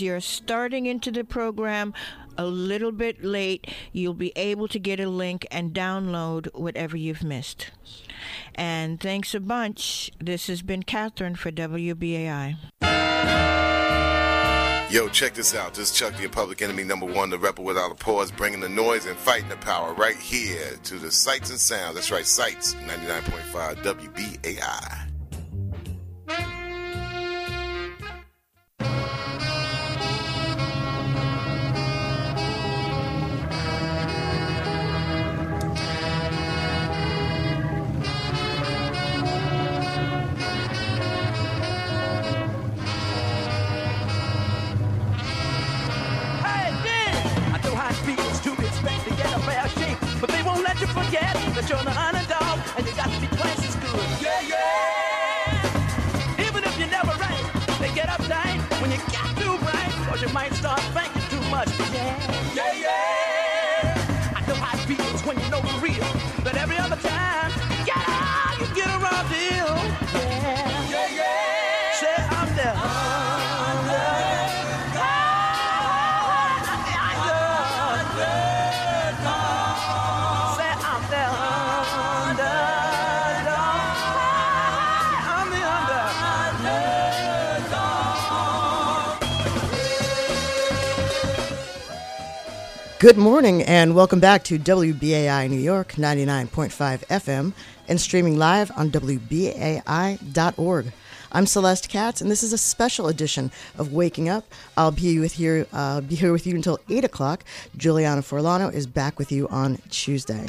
you're starting into the program a little bit late, you'll be able to get a link and download whatever you've missed. And thanks a bunch. This has been Catherine for WBAI. Yo, check this out. This is Chuck, the public enemy number one, the rebel without a pause, bringing the noise and fighting the power right here to the sights and sounds. That's right, sights, 99.5 WBAI. you might start thinking too much. Yeah, yeah, yeah. Good morning and welcome back to WBAI New York 99.5 FM and streaming live on WBAI.org. I'm Celeste Katz, and this is a special edition of Waking Up. I'll be with here, uh, be here with you until eight o'clock. Juliana Forlano is back with you on Tuesday.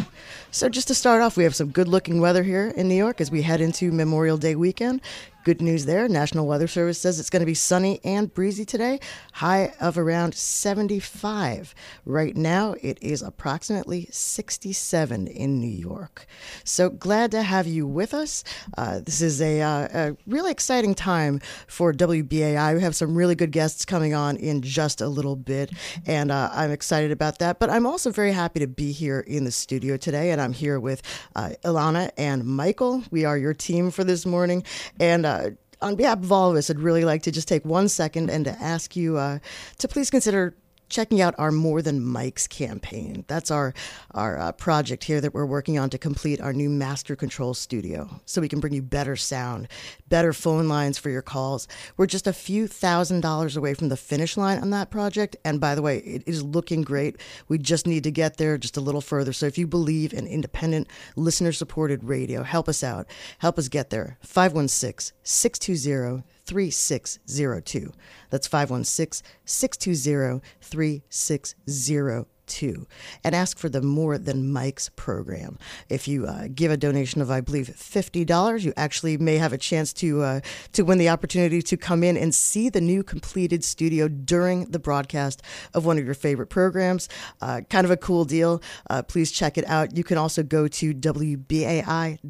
So, just to start off, we have some good-looking weather here in New York as we head into Memorial Day weekend. Good news there. National Weather Service says it's going to be sunny and breezy today, high of around 75. Right now, it is approximately 67 in New York. So glad to have you with us. Uh, this is a, uh, a, really exciting time for WBAI. We have some really good guests coming on in just a little bit, and uh, I'm excited about that. But I'm also very happy to be here in the studio today, and I'm here with uh, Ilana and Michael. We are your team for this morning, and uh, on behalf of all of us, I'd really like to just take one second and to ask you uh, to please consider checking out our More Than Mics campaign. That's our our uh, project here that we're working on to complete our new master control studio, so we can bring you better sound, better phone lines for your calls. We're just a few thousand dollars away from the finish line on that project, and by the way, it is looking great. We just need to get there just a little further. So if you believe in independent, listener-supported radio, help us out. Help us get there. 516 620 3602. That's 516 620 3602 to and ask for the More Than Mics program. If you uh, give a donation of, I believe, fifty dollars, you actually may have a chance to uh, to win the opportunity to come in and see the new completed studio during the broadcast of one of your favorite programs. Uh, kind of a cool deal. Uh, please check it out. You can also go to wbai.org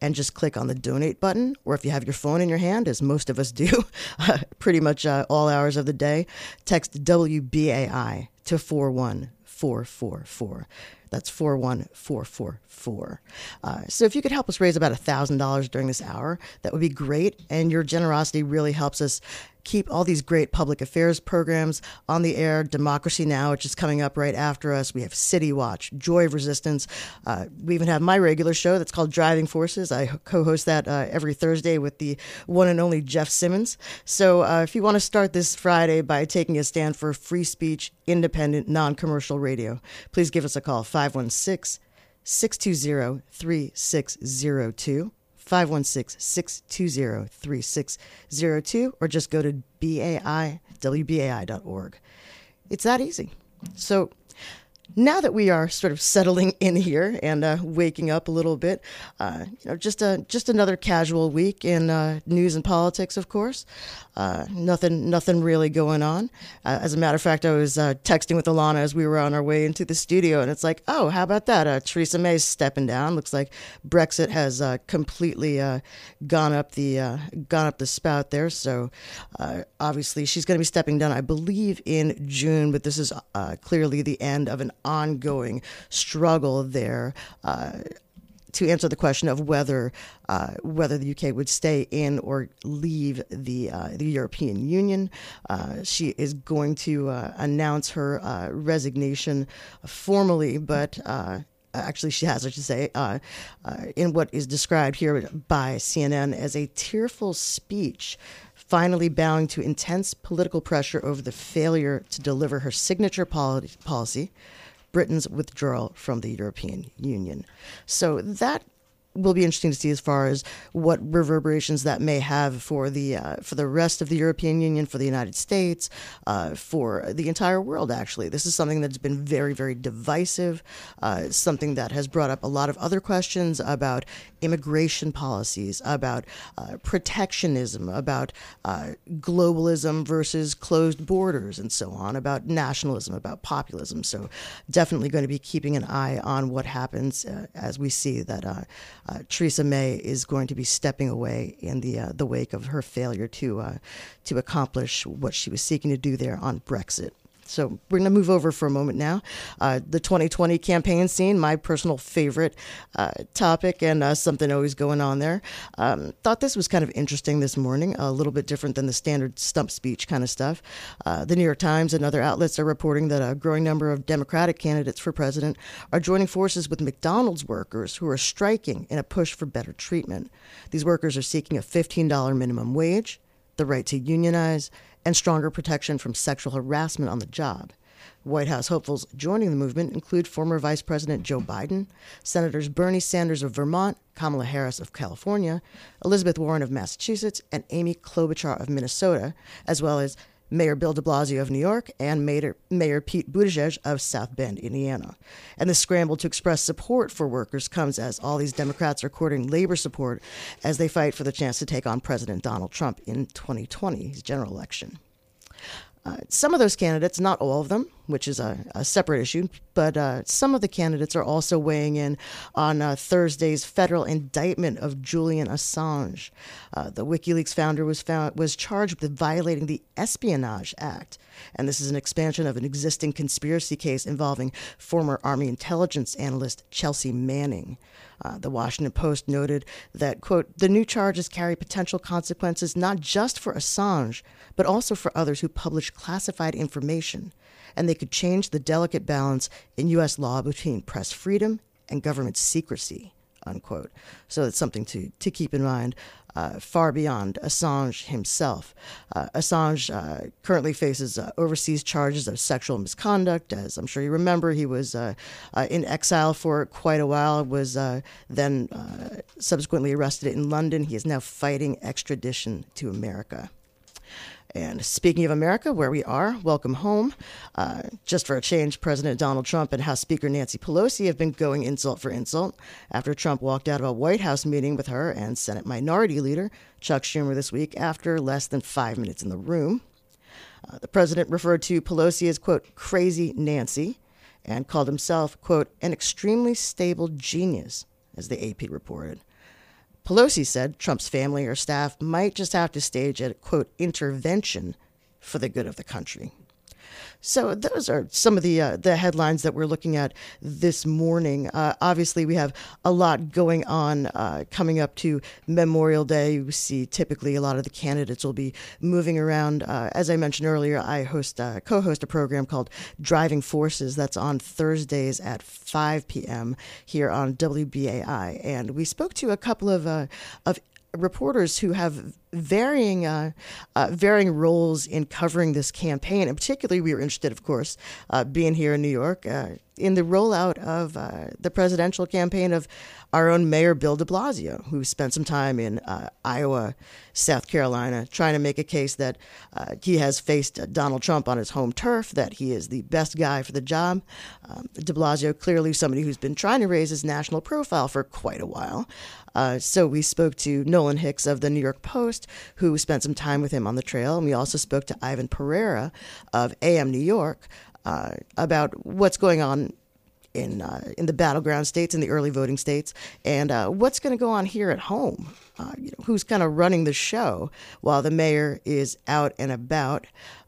and just click on the donate button, or if you have your phone in your hand, as most of us do, pretty much uh, all hours of the day, text WBAI to 41444. That's 41444. Uh, so if you could help us raise about $1,000 during this hour, that would be great. And your generosity really helps us keep all these great public affairs programs on the air. Democracy Now!, which is coming up right after us. We have City Watch, Joy of Resistance. Uh, we even have my regular show that's called Driving Forces. I co host that uh, every Thursday with the one and only Jeff Simmons. So uh, if you want to start this Friday by taking a stand for free speech, independent, non commercial radio, please give us a call 516 620 3602. 516 620 3602 or just go to BAI, It's that easy. So now that we are sort of settling in here and uh, waking up a little bit, uh, you know, just a just another casual week in uh, news and politics, of course. Uh, nothing, nothing really going on. Uh, as a matter of fact, I was uh, texting with Alana as we were on our way into the studio, and it's like, oh, how about that? Uh, Theresa May's stepping down. Looks like Brexit has uh, completely uh, gone up the gone up the spout there. So obviously, she's going to be stepping down, I believe, in June. But this is clearly the end of an ongoing struggle there. Uh, to answer the question of whether uh, whether the UK would stay in or leave the uh, the European Union. Uh, she is going to uh, announce her uh, resignation formally, but actually she has, I should say, uh, uh, in what is described here by CNN as a tearful speech, finally bowing to intense political pressure over the failure to deliver her signature policy, Britain's withdrawal from the European Union. So that will be interesting to see as far as what reverberations that may have for the uh, for the rest of the European Union, for the United States, uh, for the entire world. Actually, this is something that's been very very divisive. Uh, something that has brought up a lot of other questions about immigration policies, about uh, protectionism, about uh, globalism versus closed borders, and so on. About nationalism, about populism. So definitely going to be keeping an eye on what happens uh, as we see that uh, Theresa May is going to be stepping away in the uh, the wake of her failure to uh, to accomplish what she was seeking to do there on Brexit. So we're going to move over for a moment now. Uh, the 2020 campaign scene, my personal favorite uh, topic, and uh, something always going on there. Um, thought this was kind of interesting this morning, a little bit different than the standard stump speech kind of stuff. Uh, the New York Times and other outlets are reporting that a growing number of Democratic candidates for president are joining forces with McDonald's workers who are striking in a push for better treatment. These workers are seeking a $15 minimum wage, the right to unionize, and stronger protection from sexual harassment on the job. White House hopefuls joining the movement include former Vice President Joe Biden, Senators Bernie Sanders of Vermont, Kamala Harris of California, Elizabeth Warren of Massachusetts, and Amy Klobuchar of Minnesota, as well as Mayor Bill de Blasio of New York, and Mayor, Mayor Pete Buttigieg of South Bend, Indiana. And the scramble to express support for workers comes as all these Democrats are courting labor support as they fight for the chance to take on President Donald Trump in 2020's general election. Uh, some of those candidates, not all of them, which is a, a separate issue, but uh, some of the candidates are also weighing in on uh, Thursday's federal indictment of Julian Assange. Uh, the WikiLeaks founder was found was charged with violating the Espionage Act, and this is an expansion of an existing conspiracy case involving former Army intelligence analyst Chelsea Manning. Uh, the Washington Post noted that, quote, the new charges carry potential consequences not just for Assange, but also for others who publish classified information, and they could change the delicate balance in U.S. law between press freedom and government secrecy unquote. So it's something to, to keep in mind uh, far beyond Assange himself. Uh, Assange uh, currently faces uh, overseas charges of sexual misconduct. As I'm sure you remember, he was uh, uh, in exile for quite a while, was then subsequently arrested in London. He is now fighting extradition to America. And speaking of America, where we are, welcome home. Uh, just for a change, President Donald Trump and House Speaker Nancy Pelosi have been going insult for insult after Trump walked out of a White House meeting with her and Senate Minority Leader Chuck Schumer this week after less than five minutes in the room. Uh, the president referred to Pelosi as, quote, crazy Nancy and called himself, quote, an extremely stable genius, as the AP reported. Pelosi said Trump's family or staff might just have to stage a quote intervention for the good of the country. So those are some of the uh, the headlines that we're looking at this morning. Uh, obviously, we have a lot going on uh, coming up to Memorial Day. We see typically a lot of the candidates will be moving around. Uh, as I mentioned earlier, I host uh, co-host a program called Driving Forces that's on Thursdays at 5 p.m. here on WBAI, and we spoke to a couple of uh, of reporters who have varying uh, uh, varying roles in covering this campaign. And particularly, we were interested, of course, uh, being here in New York, uh, in the rollout of uh, the presidential campaign of our own Mayor Bill de Blasio, who spent some time in uh, Iowa, South Carolina, trying to make a case that he has faced Donald Trump on his home turf, that he is the best guy for the job. Um, de Blasio, clearly somebody who's been trying to raise his national profile for quite a while. so we spoke to Nolan Hicks of the New York Post who spent some time with him on the trail. And we also spoke to Ivan Pereira of AM New York uh, about what's going on in uh, in the battleground states, in the early voting states, and uh, what's going to go on here at home. Uh, you know, who's kind of running the show while the mayor is out and about.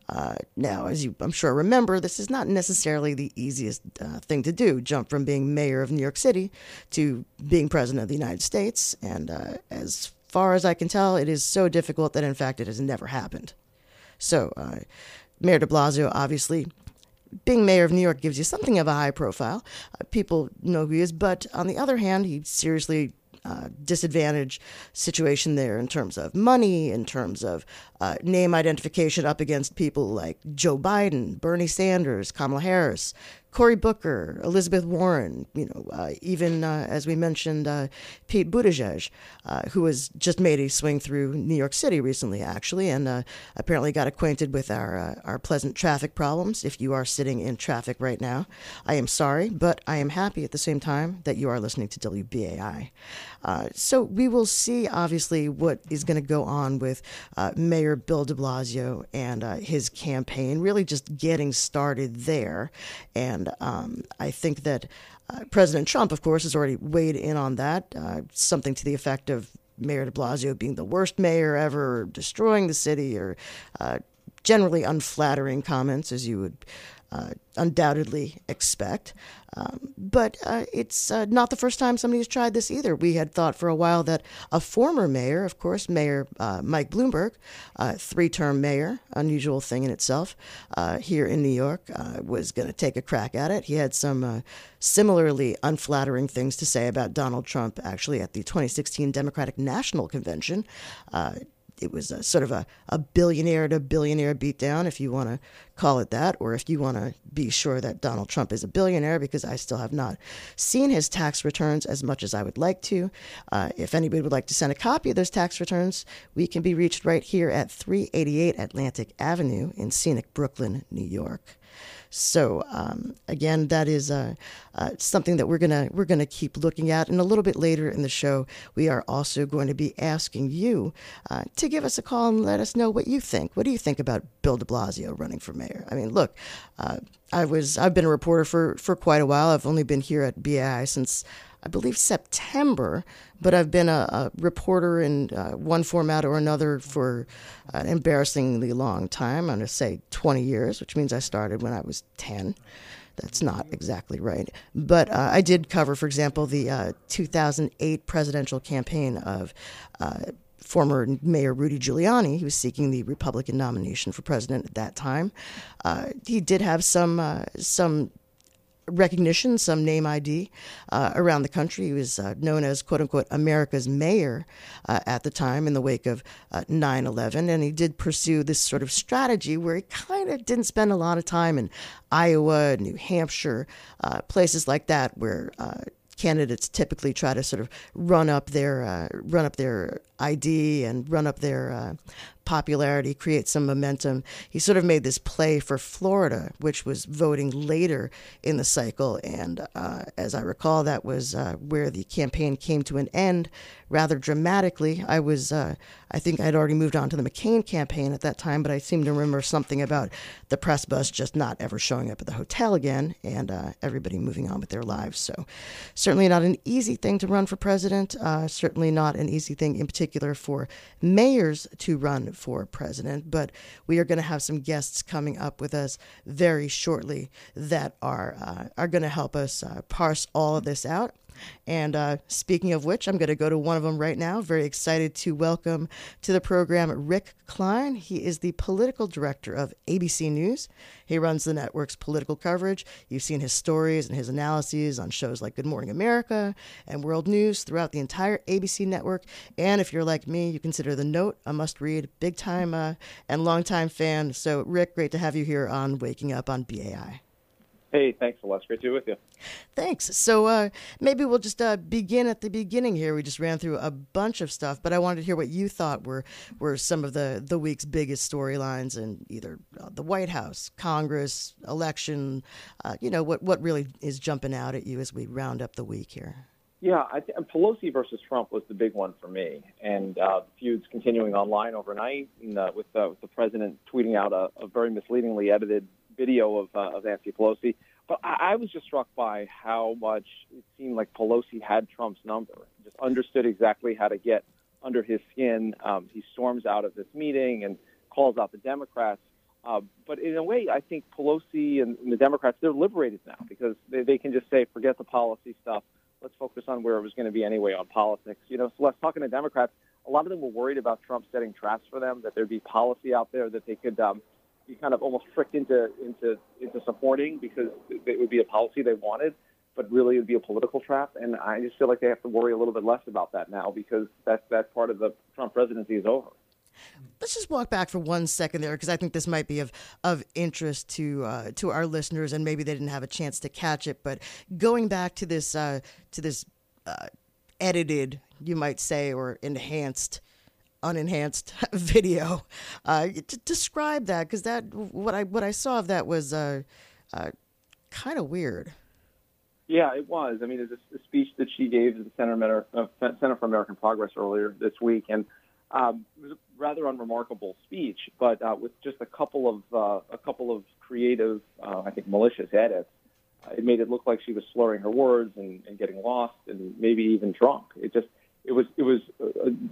Uh, now, as you I'm sure remember, this is not necessarily the easiest uh, thing to do jump from being mayor of New York City to being president of the United States. And uh, as far as I can tell, it is so difficult that, in fact, it has never happened. So, uh, Mayor de Blasio obviously being mayor of New York gives you something of a high profile. Uh, people know who he is, but on the other hand, he seriously uh, disadvantage situation there in terms of money, in terms of uh, name identification up against people like Joe Biden, Bernie Sanders, Kamala Harris, Cory Booker, Elizabeth Warren, you know, uh, even uh, as we mentioned, uh, Pete Buttigieg, uh, who has just made a swing through New York City recently, actually, and uh, apparently got acquainted with our our pleasant traffic problems. If you are sitting in traffic right now, I am sorry, but I am happy at the same time that you are listening to WBAI. so we will see, obviously, what is going to go on with Mayor Bill De Blasio and his campaign, really just getting started there, and and um, I think that uh, President Trump, of course, has already weighed in on that, uh, something to the effect of Mayor de Blasio being the worst mayor ever, destroying the city, or uh, generally unflattering comments, as you would uh, undoubtedly expect. Um, but uh, it's uh, not the first time somebody has tried this either. We had thought for a while that a former mayor, of course, Mayor uh, Mike Bloomberg, uh, three term mayor, unusual thing in itself, uh, here in New York, was going to take a crack at it. He had some similarly unflattering things to say about Donald Trump actually at the 2016 Democratic National Convention it was a, sort of a, a billionaire to billionaire beatdown, if you want to call it that, or if you want to be sure that Donald Trump is a billionaire, because I still have not seen his tax returns as much as I would like to. Uh, if anybody would like to send a copy of those tax returns, we can be reached right here at 388 Atlantic Avenue in scenic Brooklyn, New York. So um, again, that is uh, uh, something that we're gonna we're gonna keep looking at. And a little bit later in the show, we are also going to be asking you uh, to give us a call and let us know what you think. What do you think about Bill De Blasio running for mayor? I mean, look. Uh, I was I've been a reporter for, for quite a while. I've only been here at BAI since I believe September, but I've been a, a reporter in uh, one format or another for an embarrassingly long time. I'm going to say 20 years, which means I started when I was 10. That's not exactly right. But uh, I did cover, for example, the uh, 2008 presidential campaign of uh, former Mayor Rudy Giuliani. He was seeking the Republican nomination for president at that time. Uh, he did have some uh, some recognition, some name ID uh, around the country. He was uh, known as "quote unquote" America's mayor uh, at the time in the wake of 9/11, uh, and he did pursue this sort of strategy where he kind of didn't spend a lot of time in Iowa, New Hampshire, uh, places like that where uh, candidates typically try to sort of run up their run up their ID and run up their popularity, create some momentum. He sort of made this play for Florida, which was voting later in the cycle, and uh, as I recall, that was uh, where the campaign came to an end rather dramatically. I was, uh, I think I'd already moved on to the McCain campaign at that time, but I seem to remember something about the press bus just not ever showing up at the hotel again and uh, everybody moving on with their lives. So, certainly not an easy thing to run for president, uh, certainly not an easy thing in particular for mayors to run for president, but we are going to have some guests coming up with us very shortly that are, uh, are going to help us uh, parse all of this out. And uh, speaking of which, I'm going to go to one of them right now. Very excited to welcome to the program Rick Klein. He is the political director of ABC News. He runs the network's political coverage. You've seen his stories and his analyses on shows like Good Morning America and World News throughout the entire ABC network. And if you're like me, you consider The Note a must read, big time uh, and long time fan. So, Rick, great to have you here on Waking Up on BAI. Hey, thanks, Celeste. Great to be with you. Thanks. So uh, maybe we'll just uh, begin at the beginning here. We just ran through a bunch of stuff, but I wanted to hear what you thought were were some of the the week's biggest storylines in either uh, the White House, Congress, election. Uh, you know what what really is jumping out at you as we round up the week here. Yeah, I th- Pelosi versus Trump was the big one for me, and uh, feuds continuing online overnight, and, uh, with, uh, with the president tweeting out a, a very misleadingly edited video of, uh, of Nancy Pelosi. But I, I was just struck by how much it seemed like Pelosi had Trump's number, just understood exactly how to get under his skin. Um, he storms out of this meeting and calls out the Democrats. Uh, but in a way, I think Pelosi and, the Democrats, they're liberated now because they, they can just say, forget the policy stuff. Let's focus on where it was going to be anyway on politics. You know, so let's talking to Democrats. A lot of them were worried about Trump setting traps for them, that there'd be policy out there that they could um, be kind of almost tricked into into into supporting because it would be a policy they wanted, but really it would be a political trap. And I just feel like they have to worry a little bit less about that now because that that part of the Trump presidency is over. Let's just walk back for one second there because I think this might be of of interest to uh, to our listeners, and maybe they didn't have a chance to catch it. But going back to this uh, to this uh, edited, you might say, or enhanced unenhanced video. Uh, to describe that because that what I what I saw of that was uh, uh, kind of weird. Yeah, it was. I mean, it's a, speech that she gave to the Center, uh, Center for American Progress earlier this week, and um, it was a rather unremarkable speech, but uh, with just a couple of uh, a couple of creative, I think, malicious edits. It made it look like she was slurring her words and, and getting lost, and maybe even drunk. It just it was it was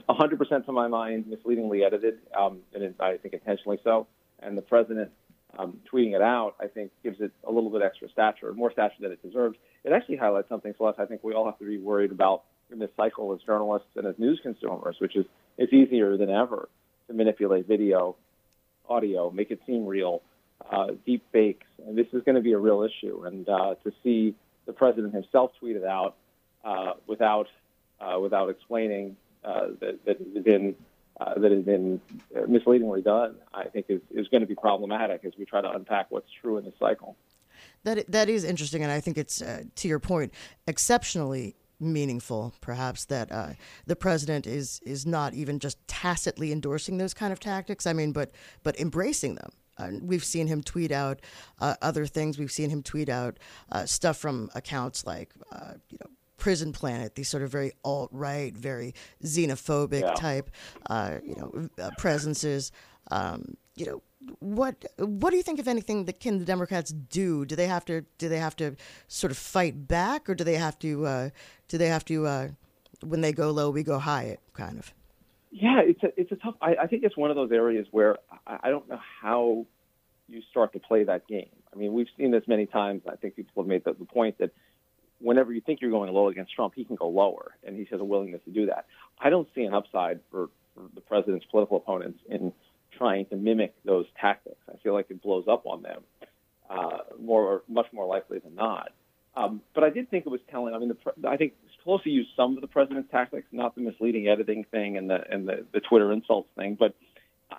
100% to my mind misleadingly edited, um, and it, I think intentionally so. And the president um, tweeting it out, I think, gives it a little bit extra stature, more stature than it deserves. It actually highlights something, Celeste. I think we all have to be worried about in this cycle as journalists and as news consumers, which is it's easier than ever to manipulate video, audio, make it seem real, uh, deep fakes, and this is going to be a real issue. And uh, to see the president himself tweet it out uh, without uh, without explaining uh, that, that has been uh, that has been misleadingly done, I think is, is going to be problematic as we try to unpack what's true in this cycle. That that is interesting, and I think it's uh, to your point exceptionally meaningful, perhaps that uh, the president is is not even just tacitly endorsing those kind of tactics. I mean, but but embracing them. Uh, we've seen him tweet out uh, other things. We've seen him tweet out uh, stuff from accounts like uh, Prison Planet, these sort of very alt right, very xenophobic yeah. type, uh, you know, uh, presences. Um, you know, what what do you think, if anything, that can the Democrats do? Do they have to do they have to sort of fight back, or do they have to uh, do they have to uh, when they go low, we go high? It kind of. Yeah, it's a it's a tough. I, I think it's one of those areas where I, I don't know how you start to play that game. I mean, we've seen this many times. I think people have made the, the point that whenever you think you're going low against Trump, he can go lower, and he has a willingness to do that. I don't see an upside for, for the president's political opponents in trying to mimic those tactics. I feel like it blows up on them uh, more, much more likely than not. Um, but I did think it was telling. I mean, the, I think Pelosi used some of the president's tactics, not the misleading editing thing and the and the, the Twitter insults thing. But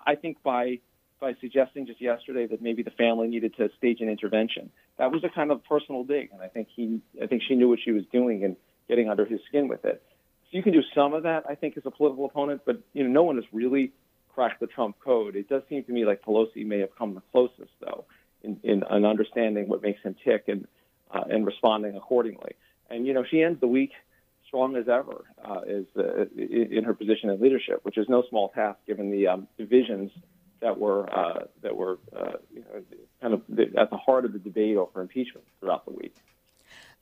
I think by by suggesting just yesterday that maybe the family needed to stage an intervention. That was a kind of personal dig, and I think he, I think she knew what she was doing and getting under his skin with it. So you can do some of that, I think, as a political opponent, but you know, no one has really cracked the Trump code. It does seem to me like Pelosi may have come the closest, though, in, in, in understanding what makes him tick and uh, and responding accordingly. And you know, she ends the week strong as ever uh, is uh, in her position in leadership, which is no small task given the um, divisions that were uh, that were uh, you know, kind of at the heart of the debate over impeachment throughout the week.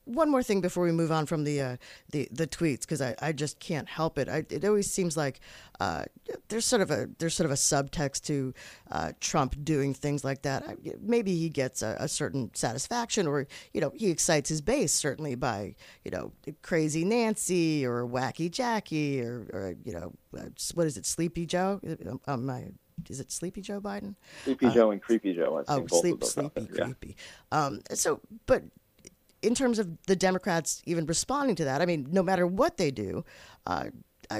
One more thing before we move on from the uh, the, the tweets because I, I just can't help it. I, it always seems like uh, there's sort of a there's sort of a subtext to uh, Trump doing things like that. I, maybe he gets a, a, certain satisfaction, or you know he excites his base certainly by you know crazy Nancy or wacky Jackie or, or you know uh, what is it Sleepy Joe? Is it Sleepy Joe Biden? Sleepy uh, Joe and Creepy Joe. oh, sleep, Sleepy, Creepy. Yeah. Um, so, but in terms of the Democrats even responding to that, I mean, no matter what they do, uh,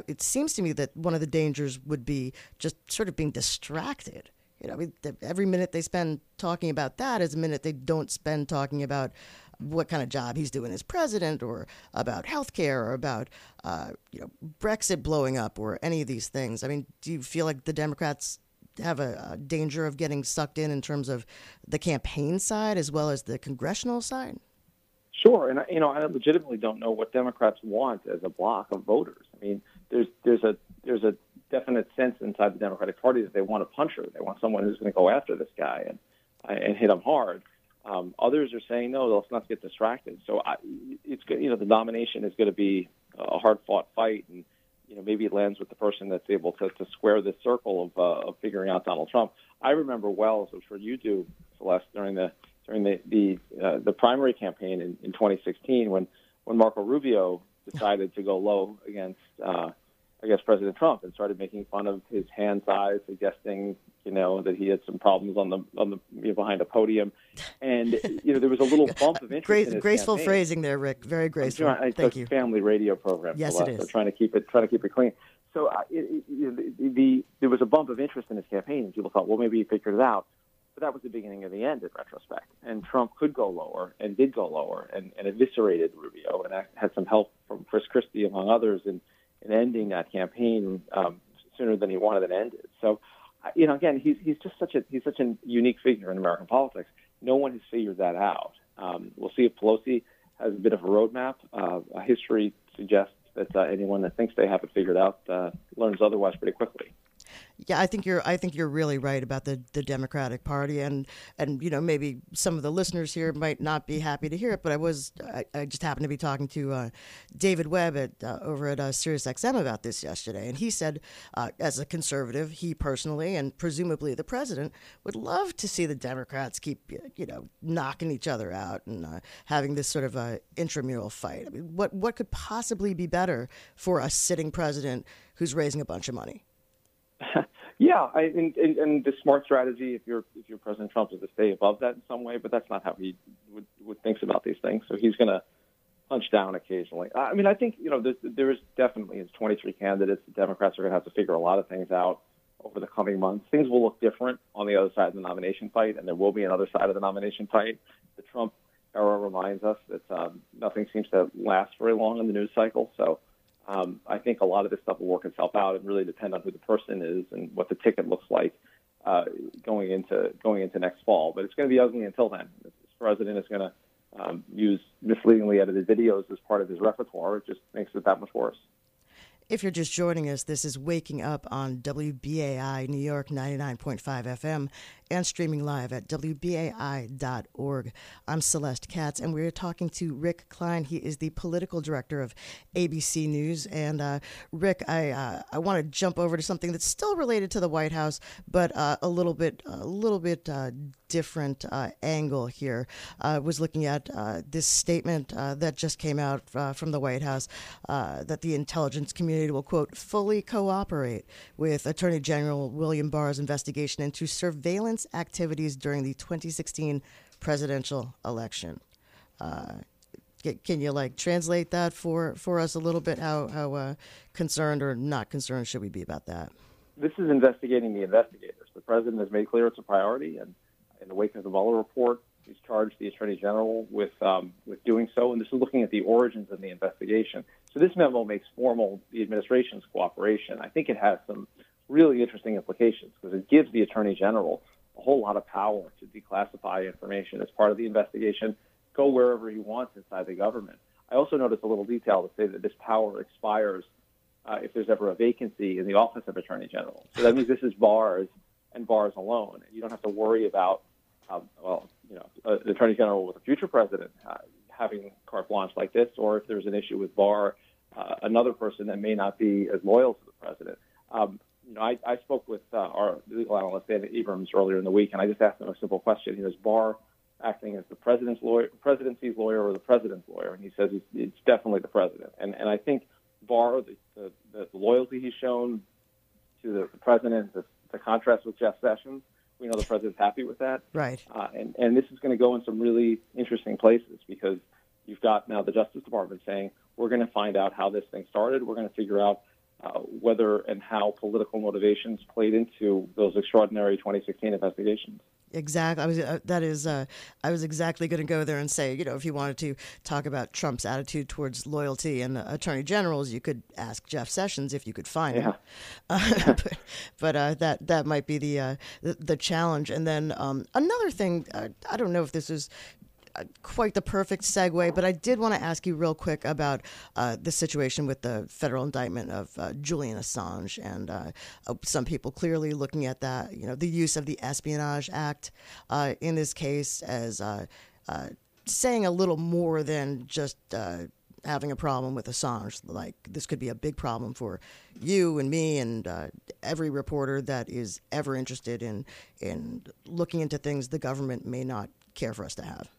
it seems to me that one of the dangers would be just sort of being distracted. You know, I mean, every minute they spend talking about that is a minute they don't spend talking about what kind of job he's doing as president, or about health care, or about uh, you know Brexit blowing up, or any of these things. I mean, do you feel like the Democrats have a, a danger of getting sucked in in terms of the campaign side as well as the congressional side? Sure, and you know, I legitimately don't know what Democrats want as a block of voters. I mean, there's there's a there's a definite sense inside the Democratic Party that they want a puncher. They want someone who's going to go after this guy and and hit him hard. Um, others are saying no, let's not get distracted. So I, it's good. you know the nomination is going to be a hard fought fight, and you know, maybe it lands with the person that's able to, to square this circle of, uh, of figuring out Donald Trump. I remember well, as I'm sure you do, Celeste, during the during the the, uh, the primary campaign in, in 2016 when when Marco Rubio decided to go low against uh, I guess President Trump and started making fun of his hand size, suggesting you know that he had some problems on the on the you know, behind a podium, and you know there was a little bump of interest. Grace, in graceful campaign. phrasing there, Rick. Very graceful. It's Thank a you. family radio program. Yes, it is. So trying to keep it trying to keep it clean. So uh, it, it, the, the there was a bump of interest in his campaign, and people thought, well, maybe he figured it out. But that was the beginning of the end in retrospect. And Trump could go lower and did go lower and, and eviscerated Rubio and had some help from Chris Christie, among others, in, in ending that campaign um, sooner than he wanted it ended. So, you know, again, he's, he's just such a he's such a unique figure in American politics. No one has figured that out. Um, we'll see if Pelosi has a bit of a roadmap. Uh, history suggests that uh, anyone that thinks they have it figured out uh, learns otherwise pretty quickly. Yeah, I think you're. I think you're really right about the, the Democratic Party, and and you know maybe some of the listeners here might not be happy to hear it, but I was. I, I just happened to be talking to uh, David Webb at uh, over at uh, SiriusXM about this yesterday, and he said, uh, as a conservative, he personally and presumably the president would love to see the Democrats keep you know knocking each other out and uh, having this sort of uh, intramural fight. I mean, what what could possibly be better for a sitting president who's raising a bunch of money? Yeah, I, and, and, and the smart strategy, if you're if you're President Trump, is to stay above that in some way. But that's not how he would, would thinks about these things. So he's going to punch down occasionally. I mean, I think you know there, there is definitely it's 23 candidates. The Democrats are going to have to figure a lot of things out over the coming months. Things will look different on the other side of the nomination fight, and there will be another side of the nomination fight. The Trump era reminds us that um, nothing seems to last very long in the news cycle. So um, I think a lot of this stuff will work itself out and really depend on who the person is and what the ticket looks like uh, going into going into next fall. But it's going to be ugly until then. This president is going to um, use misleadingly edited videos as part of his repertoire. It just makes it that much worse. If you're just joining us, this is Waking Up on WBAI New York 99.5 FM and streaming live at WBAI.org. I'm Celeste Katz, and we're talking to Rick Klein. He is the political director of ABC News. And uh, Rick, I uh, I want to jump over to something that's still related to the White House, but uh, a little bit a little bit uh, different uh, angle here. I was looking at uh, this statement that just came out from the White House that the intelligence community will quote fully cooperate with Attorney General William Barr's investigation into surveillance activities during the 2016 presidential election. Uh, can you like translate that for, for us a little bit? How how uh, concerned or not concerned should we be about that? This is investigating the investigators. The president has made clear it's a priority, and in the wake of the Mueller report, he's charged the attorney general with um, with doing so. And this is looking at the origins of the investigation. So this memo makes formal the administration's cooperation. I think it has some really interesting implications because it gives the attorney general a whole lot of power to declassify information as part of the investigation, go wherever he wants inside the government. I also noticed a little detail to say that this power expires uh, if there's ever a vacancy in the office of attorney general. So that means this is Barr's and Barr's alone. And you don't have to worry about, um, well, you know, uh, the attorney general with a future president uh, having carte blanche like this, or if there's an issue with Barr, uh, another person that may not be as loyal to the president. Um, you know, I, I spoke with uh, our legal analyst David Abrams earlier in the week, and I just asked him a simple question. He was Barr acting as the president's lawyer, presidency's lawyer, or the president's lawyer, and he says it's, it's definitely the president. And and I think Barr, the, the, the loyalty he's shown to the, the president, the, the contrast with Jeff Sessions, we know the president's happy with that. Right. Uh, and and this is going to go in some really interesting places because you've got now the Justice Department saying we're going to find out how this thing started. We're going to figure out uh, whether and how political motivations played into those extraordinary 2016 investigations. Exactly. I was uh, that is uh, I was exactly going to go there and say, you know, if you wanted to talk about Trump's attitude towards loyalty and uh, attorney generals, you could ask Jeff Sessions if you could find yeah. him. Uh, but but uh, that that might be the uh, the, the, challenge. And then um, another thing, I don't know if this is quite the perfect segue, but I did want to ask you real quick about uh, the situation with the federal indictment of uh, Julian Assange, and uh, some people clearly looking at that, you know, the use of the Espionage Act uh, in this case as uh, uh, saying a little more than just having a problem with Assange. Like this could be a big problem for you and me and uh, every reporter that is ever interested in in looking into things the government may not care for us to have.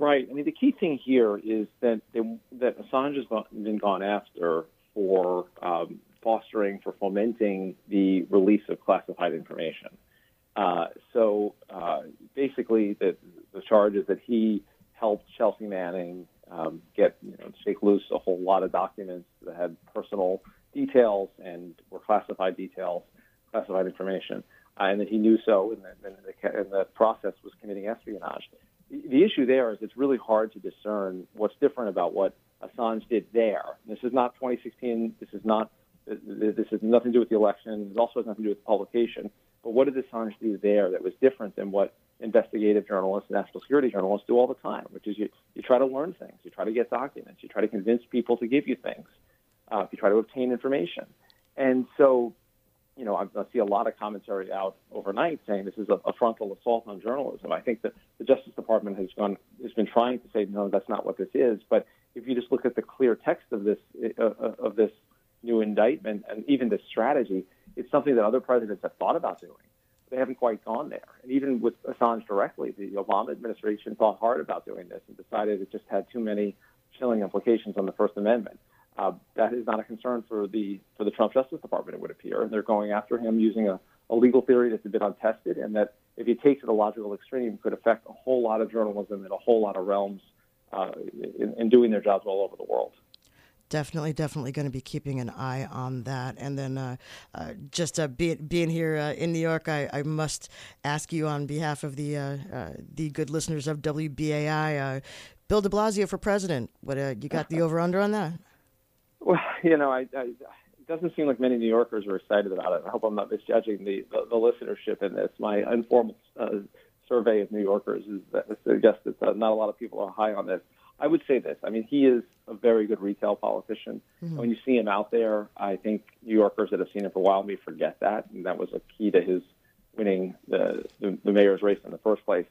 Right. I mean, the key thing here is that they, that Assange has been gone after for um, fostering, for fomenting the release of classified information. Uh, so uh, basically, the, the charge is that he helped Chelsea Manning um, get you know shake loose a whole lot of documents that had personal details and were classified details, classified information, uh, and that he knew so, and, that, and, the, and the process was committing espionage. The, issue there is it's really hard to discern what's different about what Assange did there. This is not 2016. This is not. This has nothing to do with the election. It also has nothing to do with the publication. But what did Assange do there that was different than what investigative journalists, national security journalists do all the time, which is you, you try to learn things, you try to get documents, you try to convince people to give you things, uh, you try to obtain information. And so, you know, I, I see a lot of commentary out overnight saying this is a, a frontal assault on journalism. I think that the Justice Department has gone has been trying to say no, that's not what this is. But if you just look at the clear text of this uh, uh of this new indictment and even this strategy, it's something that other presidents have thought about doing they haven't quite gone there. And even with Assange directly, the Obama administration thought hard about doing this and decided it just had too many chilling implications on the First Amendment. Uh, that is not a concern for the for the Trump Justice Department, it would appear, and they're going after him using a, a legal theory that's a bit untested, and that if he takes it a logical extreme, could affect a whole lot of journalism in a whole lot of realms uh, in, in doing their jobs all over the world definitely, definitely going to be keeping an eye on that. And then uh, uh, just uh, be, being here uh, in New York, I, I, must ask you on behalf of the uh, uh, the good listeners of WBAI, Bill De Blasio for president. What you got the over under on that? Well, you know, I, I, it doesn't seem like many New Yorkers are excited about it. I hope I'm not misjudging the the, the listenership in this. My informal survey of New Yorkers is that suggests that not a lot of people are high on this. I would say this. I mean, he is a very good retail politician. Mm-hmm. When you see him out there, I think New Yorkers that have seen him for a while may forget that, and that was a key to his winning the the, the mayor's race in the first place.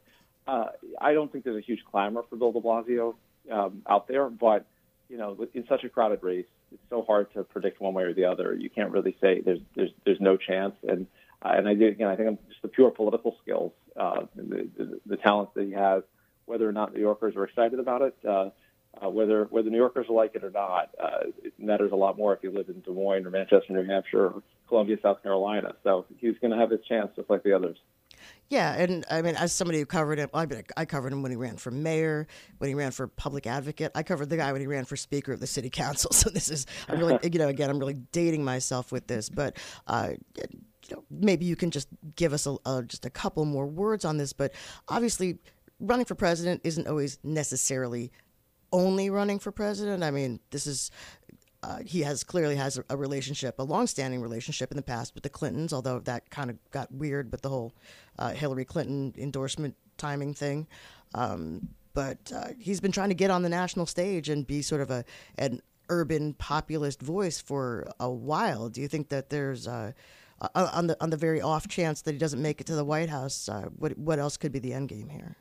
Uh, I don't think there's a huge clamor for Bill De Blasio um, out there, but you know, in such a crowded race, it's so hard to predict one way or the other. You can't really say there's there's there's no chance. And uh, and I do again, I think I'm just the pure political skills, uh, the, the the talent that he has whether or not New Yorkers are excited about it, uh, uh, whether whether New Yorkers like it or not, uh, it matters a lot more if you live in Des Moines or Manchester, New Hampshire, or Columbia, South Carolina. So he's going to have his chance just like the others. Yeah, and I mean, as somebody who covered him, I, mean, I covered him when he ran for mayor, when he ran for public advocate. I covered the guy when he ran for speaker of the city council. So this is, I'm really, you know, again, I'm really dating myself with this, but. Uh, you know, maybe you can just give us a, a, just a couple more words on this, but obviously running for president isn't always necessarily only running for president. I mean, this is uh, he has clearly has a, relationship, a long-standing relationship in the past with the Clintons, although that kind of got weird with the whole uh, Hillary Clinton endorsement timing thing. Um, but uh, he's been trying to get on the national stage and be sort of a an urban populist voice for a while. Do you think that there's uh, on the on the very off chance that he doesn't make it to the White House, uh, what what else could be the end game here?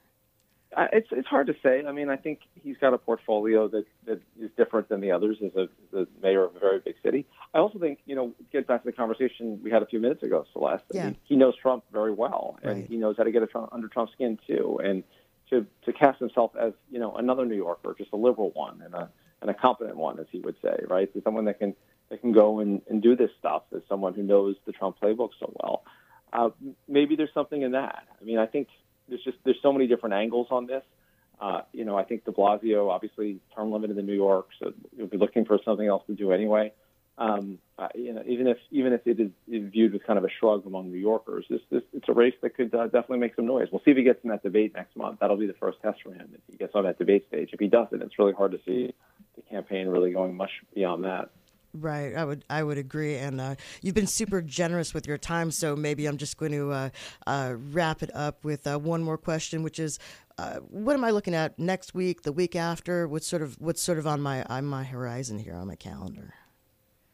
It's it's hard to say. I mean, I think he's got a portfolio that that is different than the others as a the mayor of a very big city. I also think you know get back to the conversation we had a few minutes ago, Celeste. Yeah. I mean, he knows Trump very well, and right. he knows how to get it under Trump's skin too. And to to cast himself as you know another New Yorker, just a liberal one and a and a competent one, as he would say, right? So someone that can that can go and, and do this stuff as someone who knows the Trump playbook so well. Uh, maybe there's something in that. I mean, I think there's just there's so many different angles on this. Uh, you know, I think De Blasio obviously term limited in New York, so you'll be looking for something else to do anyway. Um, uh, you know, even if even if it is, viewed with kind of a shrug among New Yorkers, this, this it's a race that could uh, definitely make some noise. We'll see if he gets in that debate next month. That'll be the first test for him if he gets on that debate stage. If he doesn't, it's really hard to see the campaign really going much beyond that. Right, I would I would agree, and uh, you've been super generous with your time. So maybe I'm just going to uh, uh, wrap it up with uh, one more question, which is, uh, what am I looking at next week, the week after? What's sort of what's sort of on my on my horizon here on my calendar?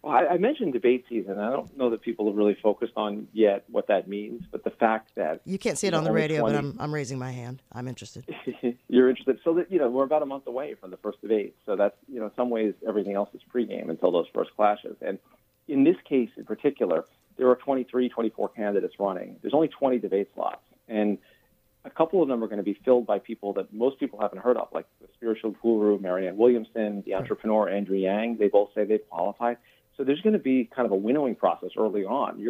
Well, I, I mentioned debate season. I don't know that people have really focused on yet what that means, but the fact that You can't see it on the radio, 20 but I'm, I'm raising my hand. I'm interested. you're interested. So that you know, we're about a month away from the first debate. So that's you know, in some ways, everything else is pregame until those first clashes. And in this case, in particular, there are 23, 24 candidates running. There's only 20 debate slots, and a couple of them are going to be filled by people that most people haven't heard of, like the spiritual guru Marianne Williamson, the entrepreneur Andrew Yang. They both say they've qualified. So there's going to be kind of a winnowing process early on. You're